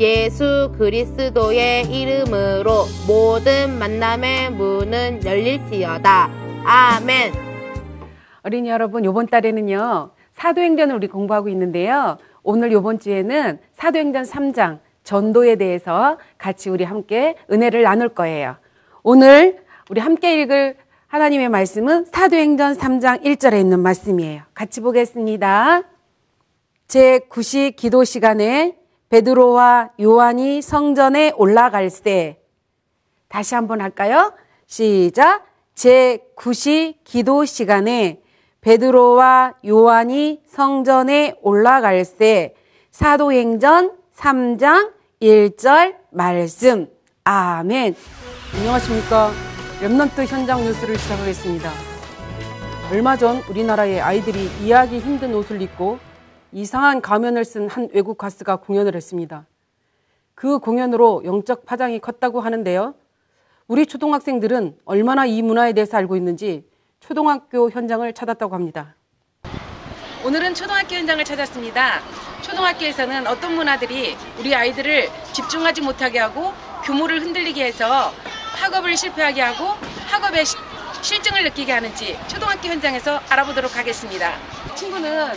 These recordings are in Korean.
예수 그리스도의 이름으로 모든 만남의 문은 열릴지어다. 아멘. 어린이 여러분, 요번 달에는요, 사도행전을 우리 공부하고 있는데요. 오늘 요번 주에는 사도행전 3장 전도에 대해서 같이 우리 함께 은혜를 나눌 거예요. 오늘 우리 함께 읽을 하나님의 말씀은 사도행전 3장 1절에 있는 말씀이에요. 같이 보겠습니다. 제 9시 기도 시간에 베드로와 요한이 성전에 올라갈 때 다시 한번 할까요? 시작. 제 9시 기도 시간에 베드로와 요한이 성전에 올라갈 때 사도행전 3장 1절 말씀. 아멘. 안녕하십니까. Remnant 현장 뉴스를 시작하겠습니다. 얼마 전 우리나라의 아이들이 이해하기 힘든 옷을 입고 이상한 가면을 쓴 한 외국 가수가 공연을 했습니다. 그 공연으로 영적 파장이 컸다고 하는데요. 우리 초등학생들은 얼마나 이 문화에 대해서 알고 있는지 초등학교 현장을 찾았다고 합니다. 오늘은 초등학교 현장을 찾았습니다. 초등학교에서는 어떤 문화들이 우리 아이들을 집중하지 못하게 하고 규모를 흔들리게 해서 학업을 실패하게 하고 학업에 시, 실증을 느끼게 하는지 초등학교 현장에서 알아보도록 하겠습니다. 친구는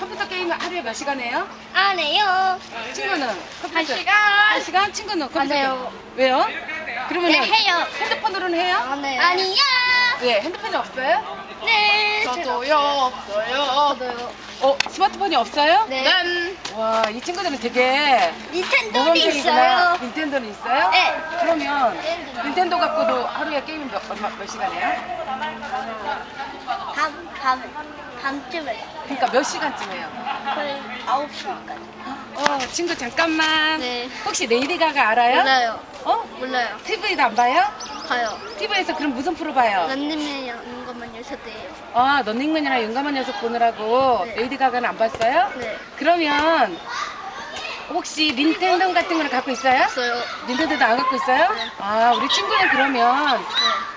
컴퓨터 게임을 하루에 몇 시간 해요? 안 해요. 친구는 컴퓨터 한 시간. 한 시간? 친구는 컴퓨터 안 해요. 게임. 왜요? 그러면 네, 해요. 핸드폰으로는 해요? 안 해요. 아니야. 왜? 핸드폰이 없어요? 네. 저도요, 없어요. 저도요. 어, 스마트폰이 없어요? 네. 와, 이 친구들은 되게 닌텐도도 모범생이구나. 있어요. 닌텐도는 있어요? 네. 그러면 닌텐도 갖고도 하루에 게임 몇, 얼마, 몇 시간 해요? 밤, 밤, 밤쯤에. 그러니까 몇 시간쯤 해요? 거의 9시까지. 어, 친구 잠깐만. 네. 혹시 레이디 가가 알아요? 몰라요. 어? 몰라요. TV도 안 봐요? 가요. TV에서 그럼 무슨 프로 봐요? 런닝맨이 있는 것만 요새대요. 아, 런닝맨이랑 용감한 녀석 보느라고 네. 레이디 가가는 안 봤어요? 네. 그러면 혹시 닌텐도 같은 거는 갖고 있어요? 없어요. 닌텐도도 안 갖고 있어요? 네. 아, 우리 친구는 그러면 네.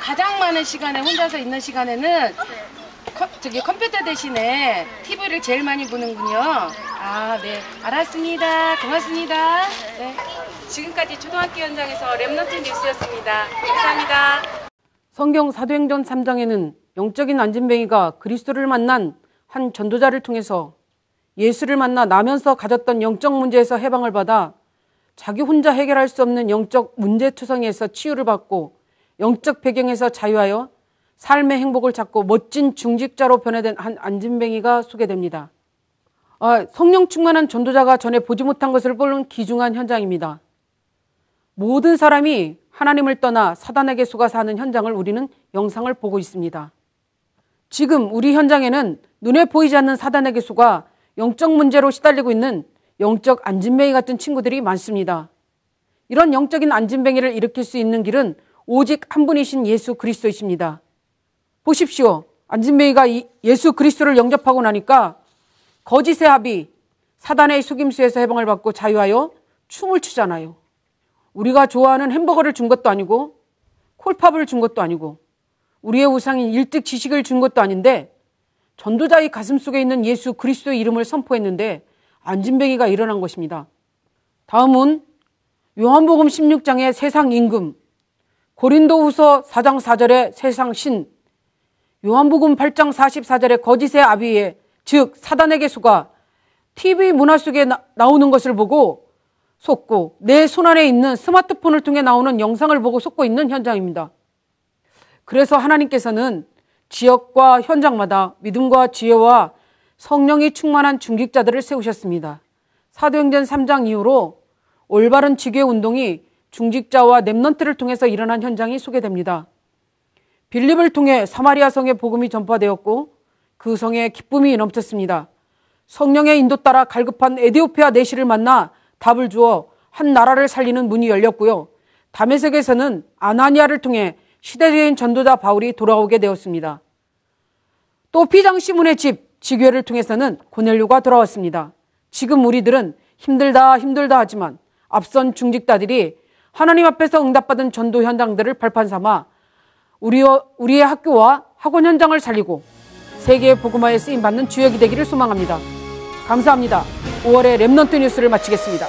가장 많은 시간에 혼자서 있는 시간에는 네. 컴, 저기 컴퓨터 대신에 TV를 제일 많이 보는군요. 아, 네. 알았습니다. 고맙습니다. 네. 지금까지 초등학교 현장에서 Remnant 뉴스였습니다. 감사합니다. 성경 사도행전 3장에는 영적인 앉은뱅이가 그리스도를 만난 한 전도자를 통해서 예수를 만나 나면서 가졌던 영적 문제에서 해방을 받아 자기 혼자 해결할 수 없는 영적 문제 투성이에서 치유를 받고 영적 배경에서 자유하여 삶의 행복을 찾고 멋진 중직자로 변해된 한 안진뱅이가 소개됩니다. 아, 성령 충만한 전도자가 전에 보지 못한 것을 보는 귀중한 현장입니다. 모든 사람이 하나님을 떠나 사단에게 속아 사는 현장을 우리는 영상을 보고 있습니다. 지금 우리 현장에는 눈에 보이지 않는 사단에게 속아 영적 문제로 시달리고 있는 영적 안진뱅이 같은 친구들이 많습니다. 이런 영적인 안진뱅이를 일으킬 수 있는 길은 오직 한 분이신 예수 그리스도이십니다. 보십시오. 안진뱅이가 예수 그리스도를 영접하고 나니까 거짓의 합이 사단의 속임수에서 해방을 받고 자유하여 춤을 추잖아요. 우리가 좋아하는 햄버거를 준 것도 아니고 콜팝을 준 것도 아니고 우리의 우상인 일찍 지식을 준 것도 아닌데 전도자의 가슴 속에 있는 예수 그리스도의 이름을 선포했는데 안진뱅이가 일어난 것입니다. 다음은 요한복음 16장의 세상 임금, 고린도후서 4장 4절의 세상 신, 요한복음 8장 44절의 거짓의 아비에 즉 사단에게 속아 TV 문화 속에 나, 나오는 것을 보고 속고 내 손안에 있는 스마트폰을 통해 나오는 영상을 보고 속고 있는 현장입니다. 그래서 하나님께서는 지역과 현장마다 믿음과 지혜와 성령이 충만한 중직자들을 세우셨습니다. 사도행전 3장 이후로 올바른 지교 운동이 중직자와 랩넌트를 통해서 일어난 현장이 소개됩니다. 빌립을 통해 사마리아 성의 복음이 전파되었고 그 성에 기쁨이 넘쳤습니다. 성령의 인도 따라 갈급한 에디오피아 내시를 만나 답을 주어 한 나라를 살리는 문이 열렸고요. 다메섹에서는 아나니아를 통해 시대적인 전도자 바울이 돌아오게 되었습니다. 또 피장 시문의 집 지교회를 통해서는 고넬료가 돌아왔습니다. 지금 우리들은 힘들다 힘들다 하지만 앞선 중직자들이 하나님 앞에서 응답받은 전도 현장들을 발판 삼아 우리, 우리의 학교와 학원 현장을 살리고 세계의 복음화에 쓰임 받는 주역이 되기를 소망합니다. 감사합니다. 5월의 Remnant 뉴스를 마치겠습니다.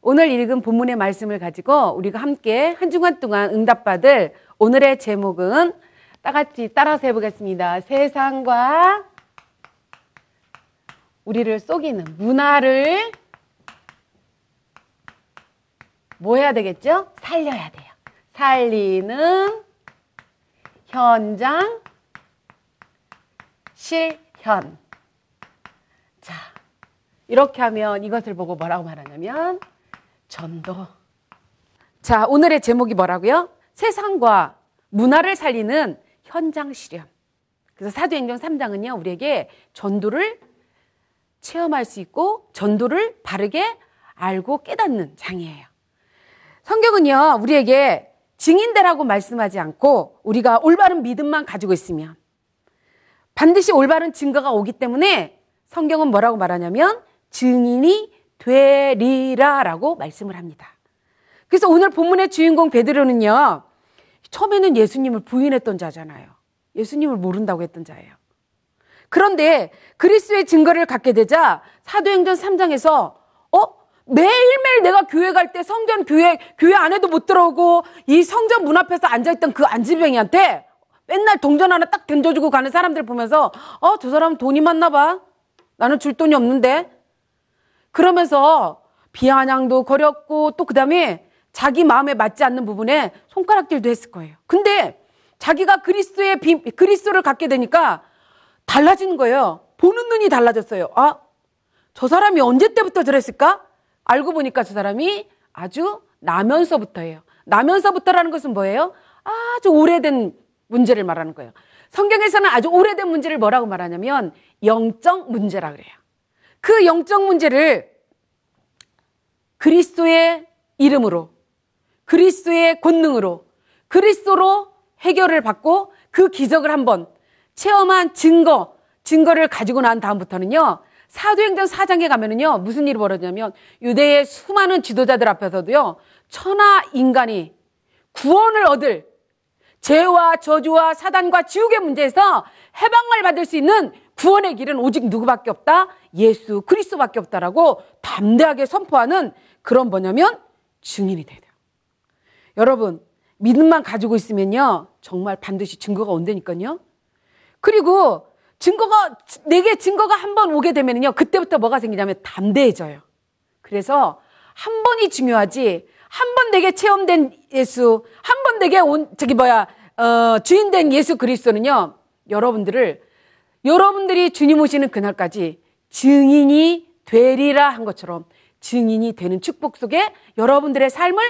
오늘 읽은 본문의 말씀을 가지고 우리가 함께 한 주간 동안 응답받을 오늘의 제목은 다같이 따라서 해보겠습니다. 세상과 우리를 속이는 문화를 뭐 해야 되겠죠? 살려야 돼요. 살리는 현장 실현. 자, 이렇게 하면 이것을 보고 뭐라고 말하냐면 전도. 자, 오늘의 제목이 뭐라고요? 세상과 문화를 살리는 현장 실현. 그래서 사도행전 3장은요, 우리에게 전도를 체험할 수 있고 전도를 바르게 알고 깨닫는 장이에요. 성경은요, 우리에게 증인되라고 말씀하지 않고 우리가 올바른 믿음만 가지고 있으면 반드시 올바른 증거가 오기 때문에 성경은 뭐라고 말하냐면 증인이 되리라라고 말씀을 합니다. 그래서 오늘 본문의 주인공 베드로는요. 처음에는 예수님을 부인했던 자잖아요. 예수님을 모른다고 했던 자예요. 그런데 그리스도의 증거를 갖게 되자 사도행전 3장에서 어? 매일매일 내가 교회 갈 때 성전 교회 교회 안에도 못 들어오고 이 성전 문 앞에서 앉아 있던 그 안지병이한테 맨날 동전 하나 딱 던져주고 가는 사람들 보면서 어, 저 사람 돈이 많나 봐. 나는 줄 돈이 없는데. 그러면서 비아냥도 거렸고 또 그 다음에 자기 마음에 맞지 않는 부분에 손가락질도 했을 거예요. 근데 자기가 그리스도의 비, 그리스도를 갖게 되니까 달라지는 거예요. 보는 눈이 달라졌어요. 아, 저 사람이 언제 때부터 저랬을까? 알고 보니까 저 사람이 아주 나면서부터예요. 나면서부터라는 것은 뭐예요? 아주 오래된 문제를 말하는 거예요. 성경에서는 아주 오래된 문제를 뭐라고 말하냐면 영적 문제라 그래요. 그 영적 문제를 그리스도의 이름으로 그리스도의 권능으로 그리스도로 해결을 받고 그 기적을 한번 체험한 증거, 증거를 가지고 난 다음부터는요. 사도행전 4장에 가면은요. 무슨 일이 벌어지냐면 유대의 수많은 지도자들 앞에서도요. 천하 인간이 구원을 얻을 죄와 저주와 사단과 지옥의 문제에서 해방을 받을 수 있는 구원의 길은 오직 누구밖에 없다? 예수 그리스도밖에 없다라고 담대하게 선포하는 그런 뭐냐면 증인이 돼야 돼요. 여러분 믿음만 가지고 있으면요 정말 반드시 증거가 온다니까요. 그리고 증거가 내게 증거가 한 번 오게 되면요 그때부터 뭐가 생기냐면 담대해져요. 그래서 한 번이 중요하지 한 번 내게 체험된 예수, 한 번 내게 온 저기 뭐야 어, 주인된 예수 그리스도는요 여러분들을 여러분들이 주님 오시는 그날까지 증인이 되리라 한 것처럼 증인이 되는 축복 속에 여러분들의 삶을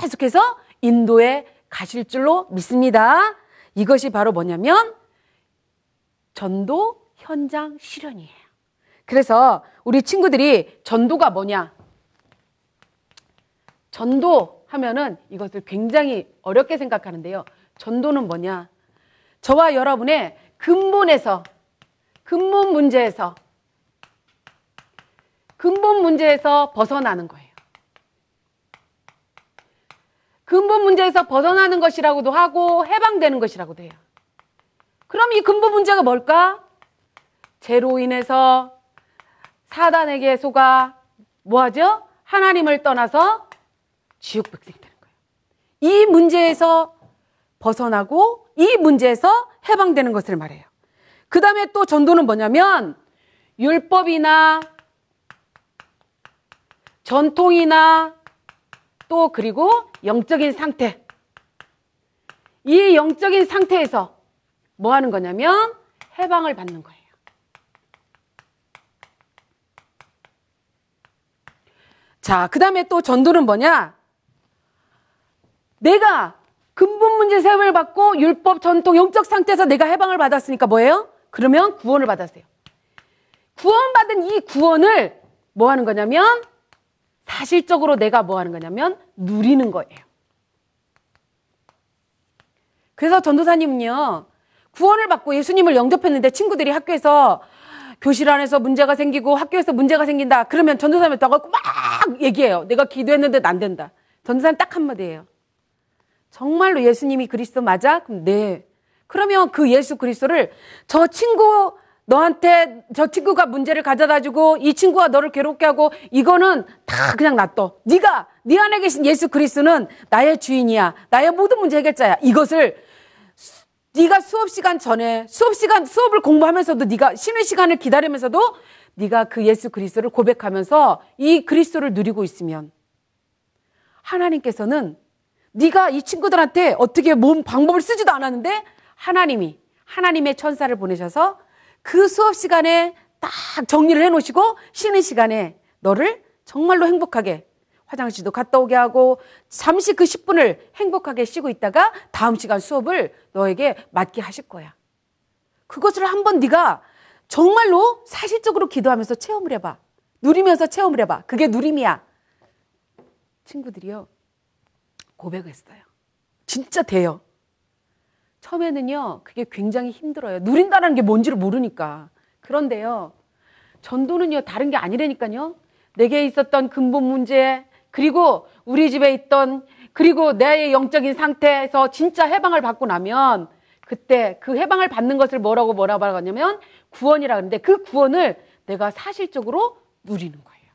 계속해서 인도에 가실 줄로 믿습니다. 이것이 바로 뭐냐면 전도 현장 실현이에요. 그래서 우리 친구들이 전도가 뭐냐? 전도 하면은 이것을 굉장히 어렵게 생각하는데요. 전도는 뭐냐? 저와 여러분의 근본에서, 근본 문제에서, 근본 문제에서 벗어나는 거예요. 근본 문제에서 벗어나는 것이라고도 하고 해방되는 것이라고도 해요. 그럼 이 근본 문제가 뭘까? 죄로 인해서 사단에게 속아 뭐하죠? 하나님을 떠나서 지옥 백성이 되는 거예요. 이 문제에서 벗어나고 이 문제에서 해방되는 것을 말해요. 그 다음에 또 전도는 뭐냐면 율법이나 전통이나 또 그리고 영적인 상태. 이 영적인 상태에서 뭐 하는 거냐면 해방을 받는 거예요. 자, 그 다음에 또 전도는 뭐냐? 내가 근본 문제 세움을 받고 율법, 전통, 영적 상태에서 내가 해방을 받았으니까 뭐예요? 그러면 구원을 받았어요. 구원받은 이 구원을 뭐 하는 거냐면 사실적으로 내가 뭐 하는 거냐면 누리는 거예요. 그래서 전도사님은요, 구원을 받고 예수님을 영접했는데 친구들이 학교에서 교실 안에서 문제가 생기고 학교에서 문제가 생긴다. 그러면 전도사님한테 와갖고 막 얘기해요. 내가 기도했는데 안 된다. 전도사님 딱 한마디예요. 정말로 예수님이 그리스도 맞아? 그럼 네. 그러면 그 예수 그리스도를 저 친구 너한테 저 친구가 문제를 가져다 주고 이 친구가 너를 괴롭게 하고 이거는 다 그냥 놔둬. 네가 네 안에 계신 예수 그리스도는 나의 주인이야. 나의 모든 문제 해결자야. 이것을 네가 수업 시간 전에 수업 시간 수업을 공부하면서도 네가 쉬는 시간을 기다리면서도 네가 그 예수 그리스도를 고백하면서 이 그리스도를 누리고 있으면 하나님께서는 네가 이 친구들한테 어떻게 몸 방법을 쓰지도 않았는데 하나님이 하나님의 천사를 보내셔서 그 수업 시간에 딱 정리를 해 놓으시고 쉬는 시간에 너를 정말로 행복하게 화장실도 갔다 오게 하고 잠시 그 10분을 행복하게 쉬고 있다가 다음 시간 수업을 너에게 맡게 하실 거야. 그것을 한번 네가 정말로 사실적으로 기도하면서 체험을 해봐. 누리면서 체험을 해봐. 그게 누림이야. 친구들이요. 고백했어요. 진짜 돼요. 처음에는요, 그게 굉장히 힘들어요. 누린다는 게 뭔지를 모르니까. 그런데요, 전도는요, 다른 게 아니라니까요. 내게 있었던 근본 문제, 그리고 우리 집에 있던, 그리고 내 영적인 상태에서 진짜 해방을 받고 나면, 그때 그 해방을 받는 것을 뭐라고 뭐라고 하냐면 구원이라 그러는데 그 구원을 내가 사실적으로 누리는 거예요.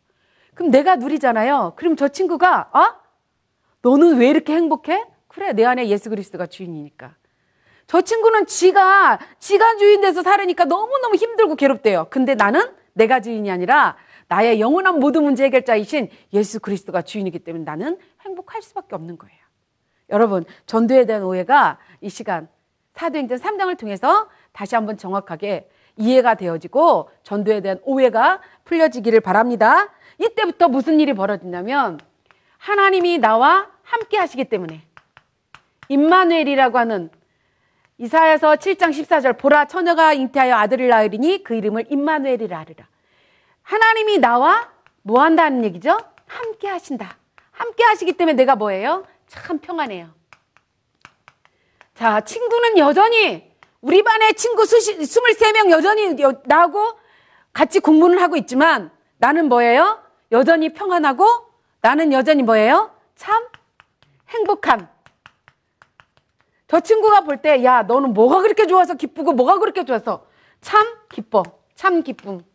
그럼 내가 누리잖아요. 그럼 저 친구가, 아? 너는 왜 이렇게 행복해? 그래, 내 안에 예수 그리스도가 주인이니까. 저 친구는 지가, 지가 주인 돼서 살으니까 너무너무 힘들고 괴롭대요. 근데 나는 내가 주인이 아니라 나의 영원한 모든 문제 해결자이신 예수 그리스도가 주인이기 때문에 나는 행복할 수밖에 없는 거예요. 여러분, 전도에 대한 오해가 이 시간 사도행전 3장을 통해서 다시 한번 정확하게 이해가 되어지고 전도에 대한 오해가 풀려지기를 바랍니다. 이때부터 무슨 일이 벌어진다면 하나님이 나와 함께 하시기 때문에 임마누엘이라고 하는 이사야서 7장 14절 보라 처녀가 잉태하여 아들을 낳으리니 그 이름을 임마누엘이라 하리라. 하나님이 나와 뭐 한다는 얘기죠? 함께 하신다. 함께 하시기 때문에 내가 뭐예요? 참 평안해요. 자, 친구는 여전히 우리 반에 친구 수시, 23명 여전히 나하고 같이 공부를 하고 있지만 나는 뭐예요? 여전히 평안하고 나는 여전히 뭐예요? 참 행복한 저 친구가 볼 때, 야, 너는 뭐가 그렇게 좋아서 기쁘고 뭐가 그렇게 좋아서 참 기뻐. 참 기쁨.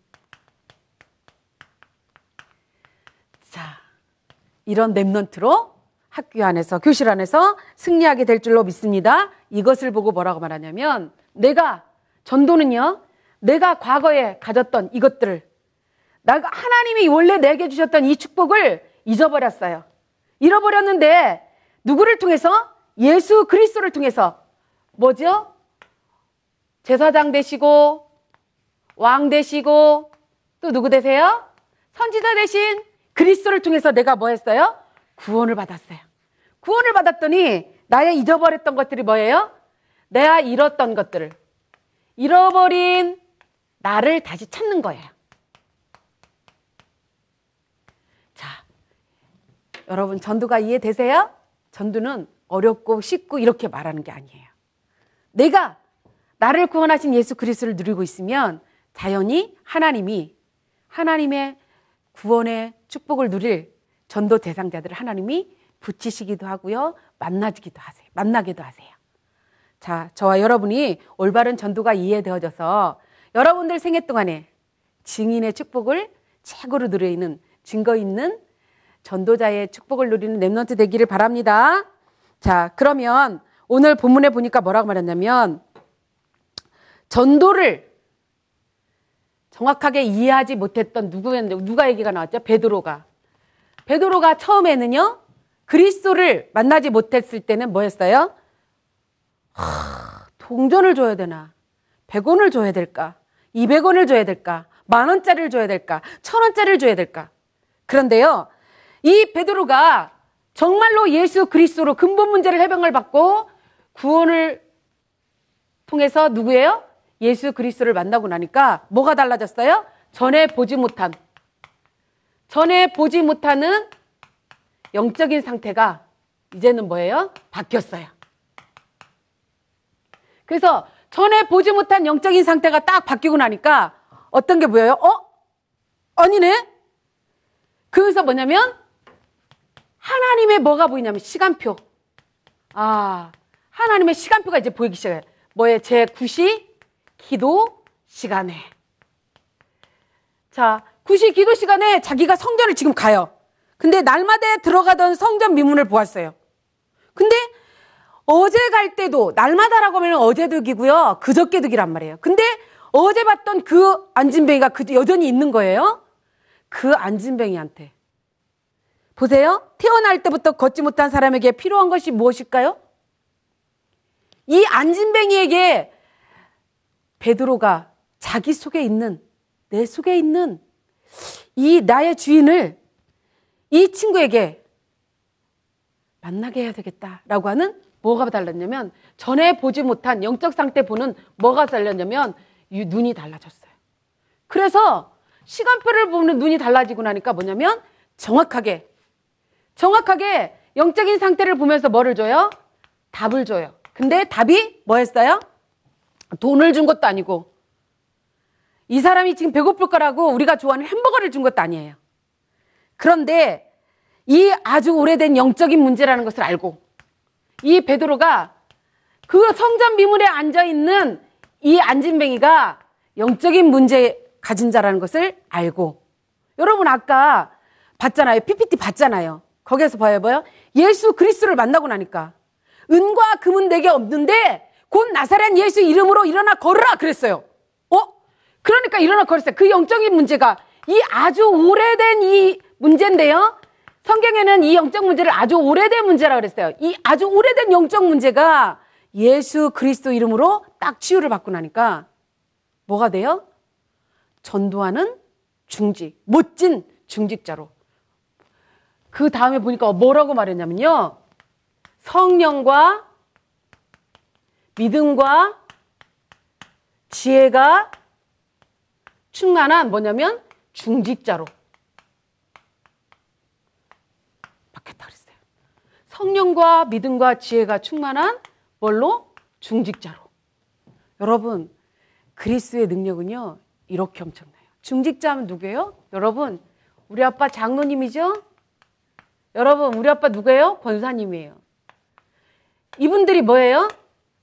자, 이런 랩런트로 학교 안에서, 교실 안에서 승리하게 될 줄로 믿습니다. 이것을 보고 뭐라고 말하냐면, 내가, 전도는요, 내가 과거에 가졌던 이것들을, 나가 하나님이 원래 내게 주셨던 이 축복을 잊어버렸어요. 잃어버렸는데, 누구를 통해서? 예수 그리스도를 통해서 뭐죠? 제사장 되시고 왕 되시고 또 누구 되세요? 선지자 되신 그리스도를 통해서 내가 뭐 했어요? 구원을 받았어요. 구원을 받았더니 나의 잊어버렸던 것들이 뭐예요? 내가 잃었던 것들을 잃어버린 나를 다시 찾는 거예요. 자, 여러분 전도가 이해되세요? 전도는 어렵고 쉽고 이렇게 말하는 게 아니에요. 내가 나를 구원하신 예수 그리스도를 누리고 있으면 자연히 하나님이 하나님의 구원의 축복을 누릴 전도 대상자들을 하나님이 붙이시기도 하고요. 만나기도 하세요. 만나기도 하세요. 자, 저와 여러분이 올바른 전도가 이해되어져서 여러분들 생애 동안에 증인의 축복을 최고로 누리는 증거 있는 전도자의 축복을 누리는 랩런트 되기를 바랍니다. 자, 그러면 오늘 본문에 보니까 뭐라고 말했냐면 전도를 정확하게 이해하지 못했던 누구였는데 누가 얘기가 나왔죠? 베드로가. 베드로가 처음에는요. 그리스도를 만나지 못했을 때는 뭐였어요? 하, 동전을 줘야 되나? 100원을 줘야 될까? 200원을 줘야 될까? 만 원짜리를 줘야 될까? 천 원짜리를 줘야 될까? 그런데요. 이 베드로가 정말로 예수 그리스도로 근본 문제를 해병을 받고 구원을 통해서 누구예요? 예수 그리스도를 만나고 나니까 뭐가 달라졌어요? 전에 보지 못한 전에 보지 못하는 영적인 상태가 이제는 뭐예요? 바뀌었어요. 그래서 전에 보지 못한 영적인 상태가 딱 바뀌고 나니까 어떤 게 보여요? 어? 아니네? 그래서 뭐냐면 하나님의 뭐가 보이냐면 시간표. 아, 하나님의 시간표가 이제 보이기 시작해요. 뭐에 제 9시 기도 시간에. 자, 9시 기도 시간에 자기가 성전을 지금 가요. 근데 날마다 들어가던 성전 미문을 보았어요. 근데 어제 갈 때도 날마다라고 하면 어제 득이고요. 그저께 득이란 말이에요. 근데 어제 봤던 그 안진뱅이가 그 여전히 있는 거예요. 그 안진뱅이한테 보세요. 태어날 때부터 걷지 못한 사람에게 필요한 것이 무엇일까요? 이 안진뱅이에게 베드로가 자기 속에 있는 내 속에 있는 이 나의 주인을 이 친구에게 만나게 해야 되겠다라고 하는 뭐가 달랐냐면 전에 보지 못한 영적 상태 보는 뭐가 달랐냐면 눈이 달라졌어요. 그래서 시간표를 보는 눈이 달라지고 나니까 뭐냐면 정확하게 정확하게 영적인 상태를 보면서 뭐를 줘요? 답을 줘요. 근데 답이 뭐였어요? 돈을 준 것도 아니고 이 사람이 지금 배고플 거라고 우리가 좋아하는 햄버거를 준 것도 아니에요. 그런데 이 아주 오래된 영적인 문제라는 것을 알고 이 베드로가 그 성전 미문에 앉아 있는 이 안진뱅이가 영적인 문제 가진 자라는 것을 알고 여러분 아까 봤잖아요. PPT 봤잖아요. 거기에서 봐요, 봐요. 예수 그리스도를 만나고 나니까 은과 금은 내게 없는데 곧 나사렛 예수 이름으로 일어나 걸으라 그랬어요. 어? 그러니까 일어나 걸었어요. 그 영적인 문제가 이 아주 오래된 이 문제인데요. 성경에는 이 영적 문제를 아주 오래된 문제라 그랬어요. 이 아주 오래된 영적 문제가 예수 그리스도 이름으로 딱 치유를 받고 나니까 뭐가 돼요? 전도하는 중직, 멋진 중직자로 그 다음에 보니까 뭐라고 말했냐면요. 성령과 믿음과 지혜가 충만한 뭐냐면 중직자로 바뀌었다 그랬어요. 성령과 믿음과 지혜가 충만한 뭘로? 중직자로. 여러분, 그리스의 능력은요, 이렇게 엄청나요. 중직자면 누구예요? 여러분, 우리 아빠 장로님이죠? 여러분, 우리 아빠 누구예요? 권사님이에요. 이분들이 뭐예요?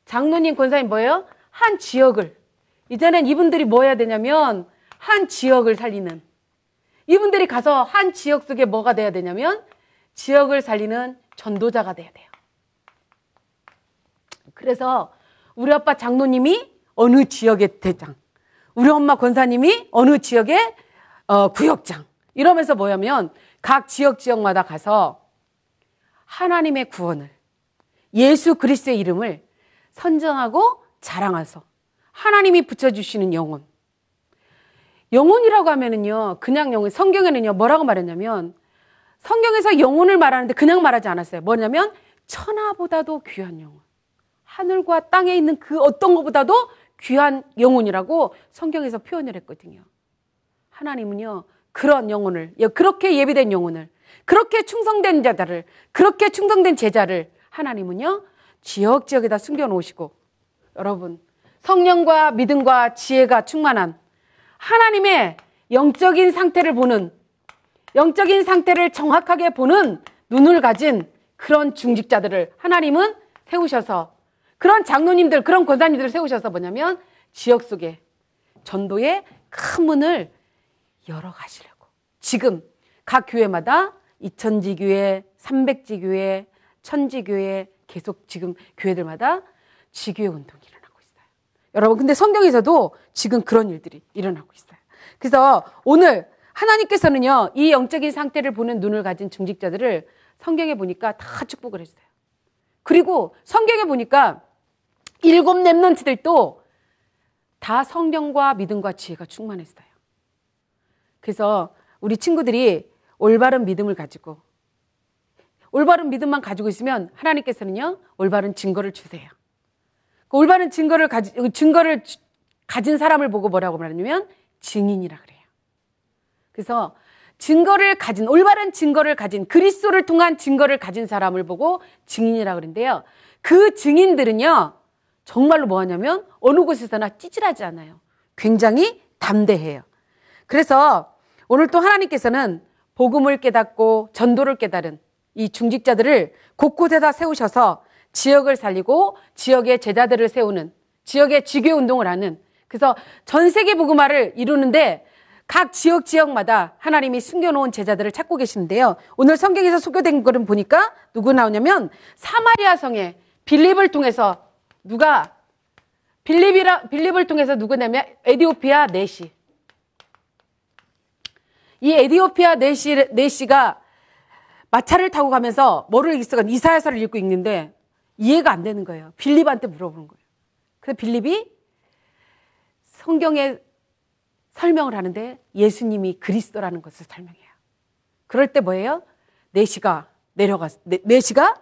장로님, 권사님 뭐예요? 한 지역을. 이제는 이분들이 뭐 해야 되냐면, 한 지역을 살리는. 이분들이 가서 한 지역 속에 뭐가 돼야 되냐면, 지역을 살리는 전도자가 돼야 돼요. 그래서 우리 아빠 장로님이 어느 지역의 대장, 우리 엄마 권사님이 어느 지역의 어, 구역장. 이러면서 뭐냐면 각 지역 지역마다 가서 하나님의 구원을 예수 그리스도의 이름을 선정하고 자랑해서 하나님이 붙여주시는 영혼. 영혼이라고 하면은요, 그냥 영혼, 성경에는요, 뭐라고 말했냐면, 성경에서 영혼을 말하는데 그냥 말하지 않았어요. 뭐냐면, 천하보다도 귀한 영혼. 하늘과 땅에 있는 그 어떤 것보다도 귀한 영혼이라고 성경에서 표현을 했거든요. 하나님은요, 그런 영혼을, 그렇게 예비된 영혼을, 그렇게 충성된 자들을, 그렇게 충성된 제자를 하나님은요, 지역 지역에다 숨겨 놓으시고, 여러분, 성령과 믿음과 지혜가 충만한 하나님의 영적인 상태를 보는, 영적인 상태를 정확하게 보는 눈을 가진 그런 중직자들을 하나님은 세우셔서 그런 장로님들, 그런 권사님들을 세우셔서 뭐냐면 지역 속에 전도의 큰 문을 열어 가시려고. 지금 각 교회마다 이천지 교회, 삼백지 교회, 천지 교회 계속 지금 교회들마다 지교회 운동이 일어나고 있어요. 여러분, 근데 성경에서도 지금 그런 일들이 일어나고 있어요. 그래서 오늘 하나님께서는요, 이 영적인 상태를 보는 눈을 가진 중직자들을 성경에 보니까 다 축복을 했어요. 그리고 성경에 보니까 일곱 랩런트들도 다 성령과 믿음과 지혜가 충만했어요. 그래서 우리 친구들이 올바른 믿음을 가지고 올바른 믿음만 가지고 있으면 하나님께서는요 올바른 증거를 주세요. 그 올바른 증거를 가지 증거를 주- 가진 사람을 보고 뭐라고 말하냐면 증인이라 그래요. 그래서 증거를 가진 올바른 증거를 가진 그리스도를 통한 증거를 가진 사람을 보고 증인이라 그러는데요. 그 증인들은요. 정말로 뭐 하냐면 어느 곳에서나 찌질하지 않아요. 굉장히 담대해요. 그래서 오늘 또 하나님께서는 복음을 깨닫고 전도를 깨달은 이 중직자들을 곳곳에다 세우셔서 지역을 살리고 지역의 제자들을 세우는 지역의 지교 운동을 하는 그래서 전 세계 복음화를 이루는데 각 지역 지역마다 하나님이 숨겨놓은 제자들을 찾고 계시는데요. 오늘 성경에서 소개된 거를 보니까 누구 나오냐면 사마리아 성에 빌립을 통해서 누가 빌립이라 빌립을 통해서 누구냐면 에디오피아 네시 이 에디오피아 네시 네시가 마차를 타고 가면서 뭐를 읽었건 이사야서를 읽고 읽는데 이해가 안 되는 거예요. 빌립한테 물어보는 거예요. 그래서 빌립이 성경에 설명을 하는데 예수님이 그리스도라는 것을 설명해요. 그럴 때 뭐예요? 네시가 내려갔, 네, 네시가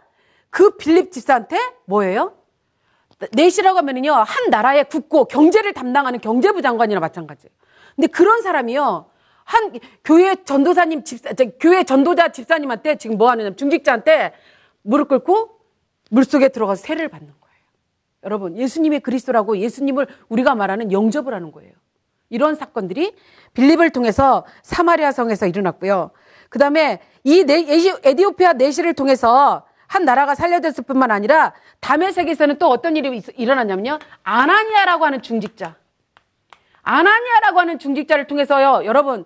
그 빌립 집사한테 뭐예요? 네시라고 하면은요, 한 나라의 국고, 경제를 담당하는 경제부 장관이나 마찬가지예요. 근데 그런 사람이요, 한 교회 전도사님 집사, 저, 교회 전도자 집사님한테 지금 뭐 하느냐, 중직자한테 무릎 꿇고 물 속에 들어가서 세례를 받는 거예요. 여러분, 예수님의 그리스도라고 예수님을 우리가 말하는 영접을 하는 거예요. 이런 사건들이 빌립을 통해서 사마리아 성에서 일어났고요. 그 다음에 이 네, 에디오피아 내시를 통해서 한 나라가 살려졌을 뿐만 아니라 다메섹에서는 또 어떤 일이 있- 일어났냐면요. 아나니아라고 하는 중직자. 아나니아라고 하는 중직자를 통해서요. 여러분,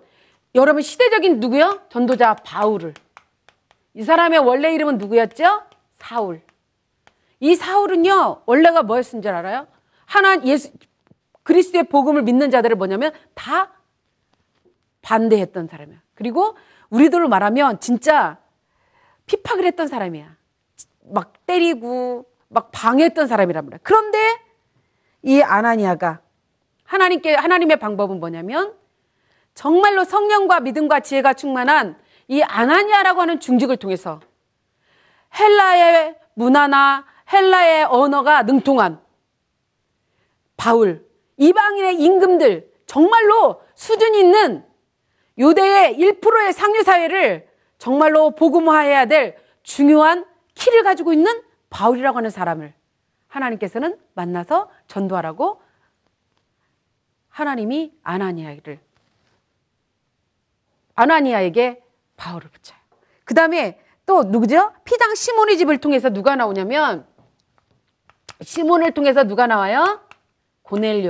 여러분 시대적인 누구요? 전도자 바울을. 이 사람의 원래 이름은 누구였죠? 사울. 이 사울은요. 원래가 뭐였은 줄 알아요? 하나 예수 그리스도의 복음을 믿는 자들을 뭐냐면 다 반대했던 사람이야. 그리고 우리들로 말하면 진짜 핍박을 했던 사람이야. 막 때리고 막 방해했던 사람이란 말이야. 그런데 이 아나니아가 하나님께 하나님의 방법은 뭐냐면 정말로 성령과 믿음과 지혜가 충만한 이 아나니아라고 하는 중직을 통해서 헬라의 문화나 헬라의 언어가 능통한 바울, 이방인의 임금들, 정말로 수준 있는 유대의 1%의 상류 사회를 정말로 복음화해야 될 중요한 키를 가지고 있는 바울이라고 하는 사람을 하나님께서는 만나서 전도하라고 하나님이 아나니아를 아나니아에게 바울을 붙여요. 그 다음에 또 누구죠? 피장 시몬의 집을 통해서 누가 나오냐면 시몬을 통해서 누가 나와요? 고넬료.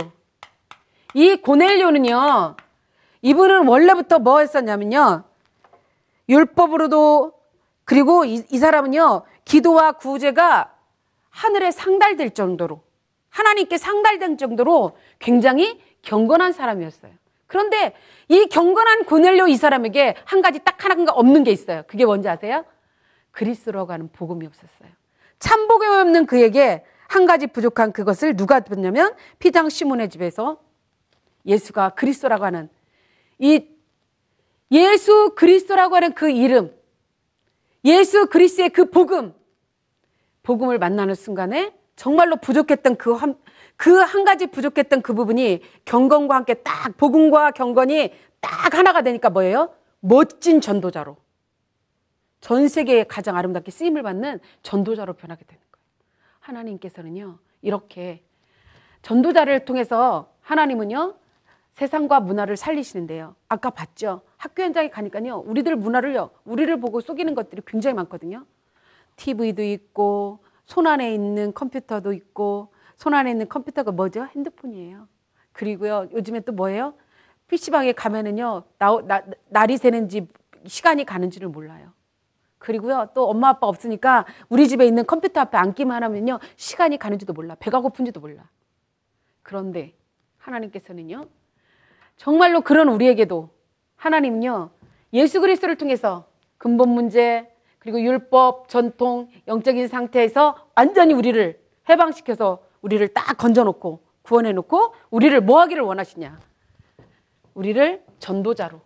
이 고넬료는요, 이분은 원래부터 뭐 했었냐면요, 율법으로도, 그리고 이, 이 사람은요, 기도와 구제가 하늘에 상달될 정도로, 하나님께 상달된 정도로 굉장히 경건한 사람이었어요. 그런데 이 경건한 고넬료 이 사람에게 한 가지 딱 하나가 없는 게 있어요. 그게 뭔지 아세요? 그리스로 가는 복음이 없었어요. 참 복음이 없는 그에게 한 가지 부족한 그것을 누가 듣냐면 피장 시몬의 집에서 예수가 그리스도라고 하는 이 예수 그리스도라고 하는 그 이름, 예수 그리스의 그 복음, 복음을 만나는 순간에 정말로 부족했던 그 한, 그 한 가지 부족했던 그 부분이 경건과 함께 딱 복음과 경건이 딱 하나가 되니까 뭐예요? 멋진 전도자로. 전 세계에 가장 아름답게 쓰임을 받는 전도자로 변하게 되는 거예요. 하나님께서는요, 이렇게 전도자를 통해서 하나님은요, 세상과 문화를 살리시는데요. 아까 봤죠? 학교 현장에 가니까요, 우리들 문화를요, 우리를 보고 속이는 것들이 굉장히 많거든요. TV도 있고 손 안에 있는 컴퓨터도 있고 손 안에 있는 컴퓨터가 뭐죠? 핸드폰이에요. 그리고요 요즘에 또 뭐예요? PC방에 가면은요 나, 나, 날이 새는지 시간이 가는지를 몰라요. 그리고요 또 엄마 아빠 없으니까 우리 집에 있는 컴퓨터 앞에 앉기만 하면요 시간이 가는지도 몰라 배가 고픈지도 몰라. 그런데 하나님께서는요 정말로 그런 우리에게도 하나님은요 예수 그리스도를 통해서 근본 문제 그리고 율법 전통 영적인 상태에서 완전히 우리를 해방시켜서 우리를 딱 건져놓고 구원해놓고 우리를 뭐 하기를 원하시냐 우리를 전도자로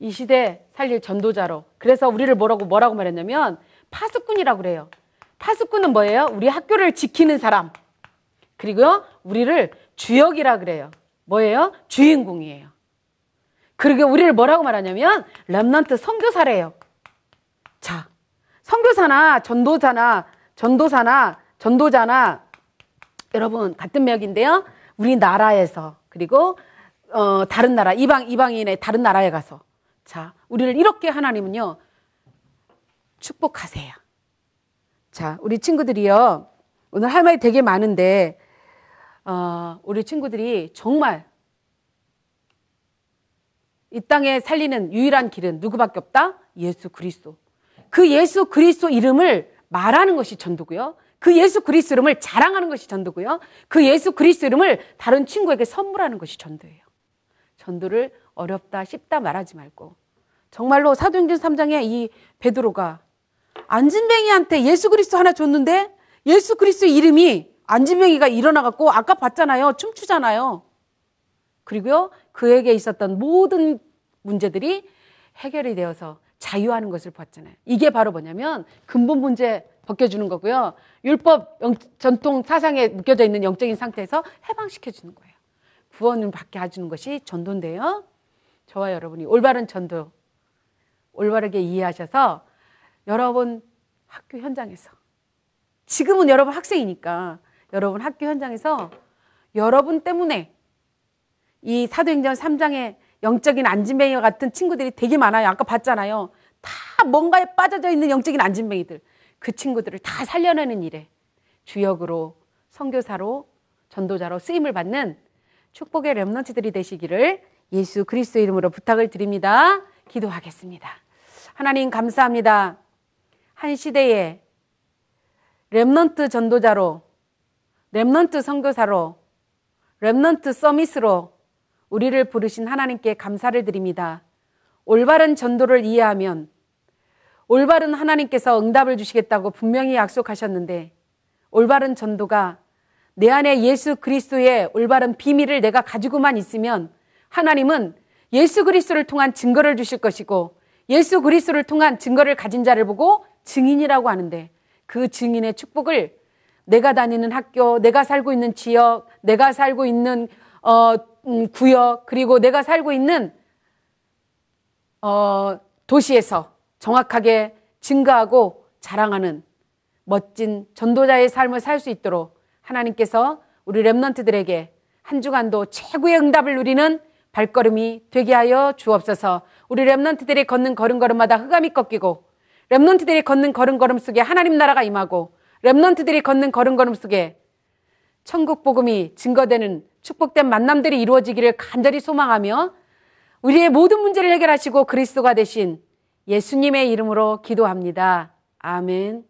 이 시대 살릴 전도자로 그래서 우리를 뭐라고 뭐라고 말했냐면 파수꾼이라고 그래요 파수꾼은 뭐예요? 우리 학교를 지키는 사람 그리고요 우리를 주역이라 그래요 뭐예요? 주인공이에요. 그리고 우리를 뭐라고 말하냐면 렘넌트 선교사래요. 자, 선교사나 전도자나 전도사나 전도자나 여러분 같은 맥인데요. 우리나라에서 그리고 어, 다른 나라 이방 이방인의 다른 나라에 가서 자, 우리를 이렇게 하나님은요. 축복하세요. 자, 우리 친구들이요. 오늘 할 말이 되게 많은데 어, 우리 친구들이 정말 이 땅에 살리는 유일한 길은 누구밖에 없다? 예수 그리스도. 그 예수 그리스도 이름을 말하는 것이 전도고요. 그 예수 그리스도 이름을 자랑하는 것이 전도고요. 그 예수 그리스도 이름을 다른 친구에게 선물하는 것이 전도예요. 전도를 어렵다, 쉽다 말하지 말고 정말로 사도행전 3장에 이 베드로가 안진뱅이한테 예수 그리스도 하나 줬는데 예수 그리스도 이름이 안진뱅이가 일어나 갖고 아까 봤잖아요. 춤추잖아요. 그리고요, 그에게 있었던 모든 문제들이 해결이 되어서 자유하는 것을 봤잖아요. 이게 바로 뭐냐면 근본 문제 벗겨주는 거고요. 율법 영, 전통 사상에 묶여져 있는 영적인 상태에서 해방시켜 주는 거예요. 구원을 받게 해주는 것이 전도인데요. 저와 여러분이 올바른 전도, 올바르게 이해하셔서 여러분 학교 현장에서 지금은 여러분 학생이니까 여러분 학교 현장에서 여러분 때문에 이 사도행전 3장의 영적인 안진뱅이와 같은 친구들이 되게 많아요. 아까 봤잖아요. 다 뭔가에 빠져져 있는 영적인 안진뱅이들. 그 친구들을 다 살려내는 일에 주역으로 선교사로 전도자로 쓰임을 받는 축복의 렘넌트들이 되시기를 예수 그리스도 이름으로 부탁을 드립니다. 기도하겠습니다. 하나님 감사합니다. 한 시대에 렘넌트 전도자로 렘넌트 선교사로 렘넌트 서밋으로 우리를 부르신 하나님께 감사를 드립니다. 올바른 전도를 이해하면 올바른 하나님께서 응답을 주시겠다고 분명히 약속하셨는데 올바른 전도가 내 안에 예수 그리스도의 올바른 비밀을 내가 가지고만 있으면 하나님은 예수 그리스도를 통한 증거를 주실 것이고 예수 그리스도를 통한 증거를 가진 자를 보고 증인이라고 하는데 그 증인의 축복을 내가 다니는 학교, 내가 살고 있는 지역, 내가 살고 있는 어, 음, 구역, 그리고 내가 살고 있는 어, 도시에서 정확하게 증가하고 자랑하는 멋진 전도자의 삶을 살 수 있도록 하나님께서 우리 랩런트들에게 한 주간도 최고의 응답을 누리는 발걸음이 되게 하여 주옵소서. 우리 랩런트들이 걷는 걸음걸음마다 흑암이 꺾이고 랩런트들이 걷는 걸음걸음 속에 하나님 나라가 임하고 랩런트들이 걷는 걸음걸음 속에 천국 복음이 증거되는 축복된 만남들이 이루어지기를 간절히 소망하며 우리의 모든 문제를 해결하시고 그리스도가 되신 예수님의 이름으로 기도합니다. 아멘.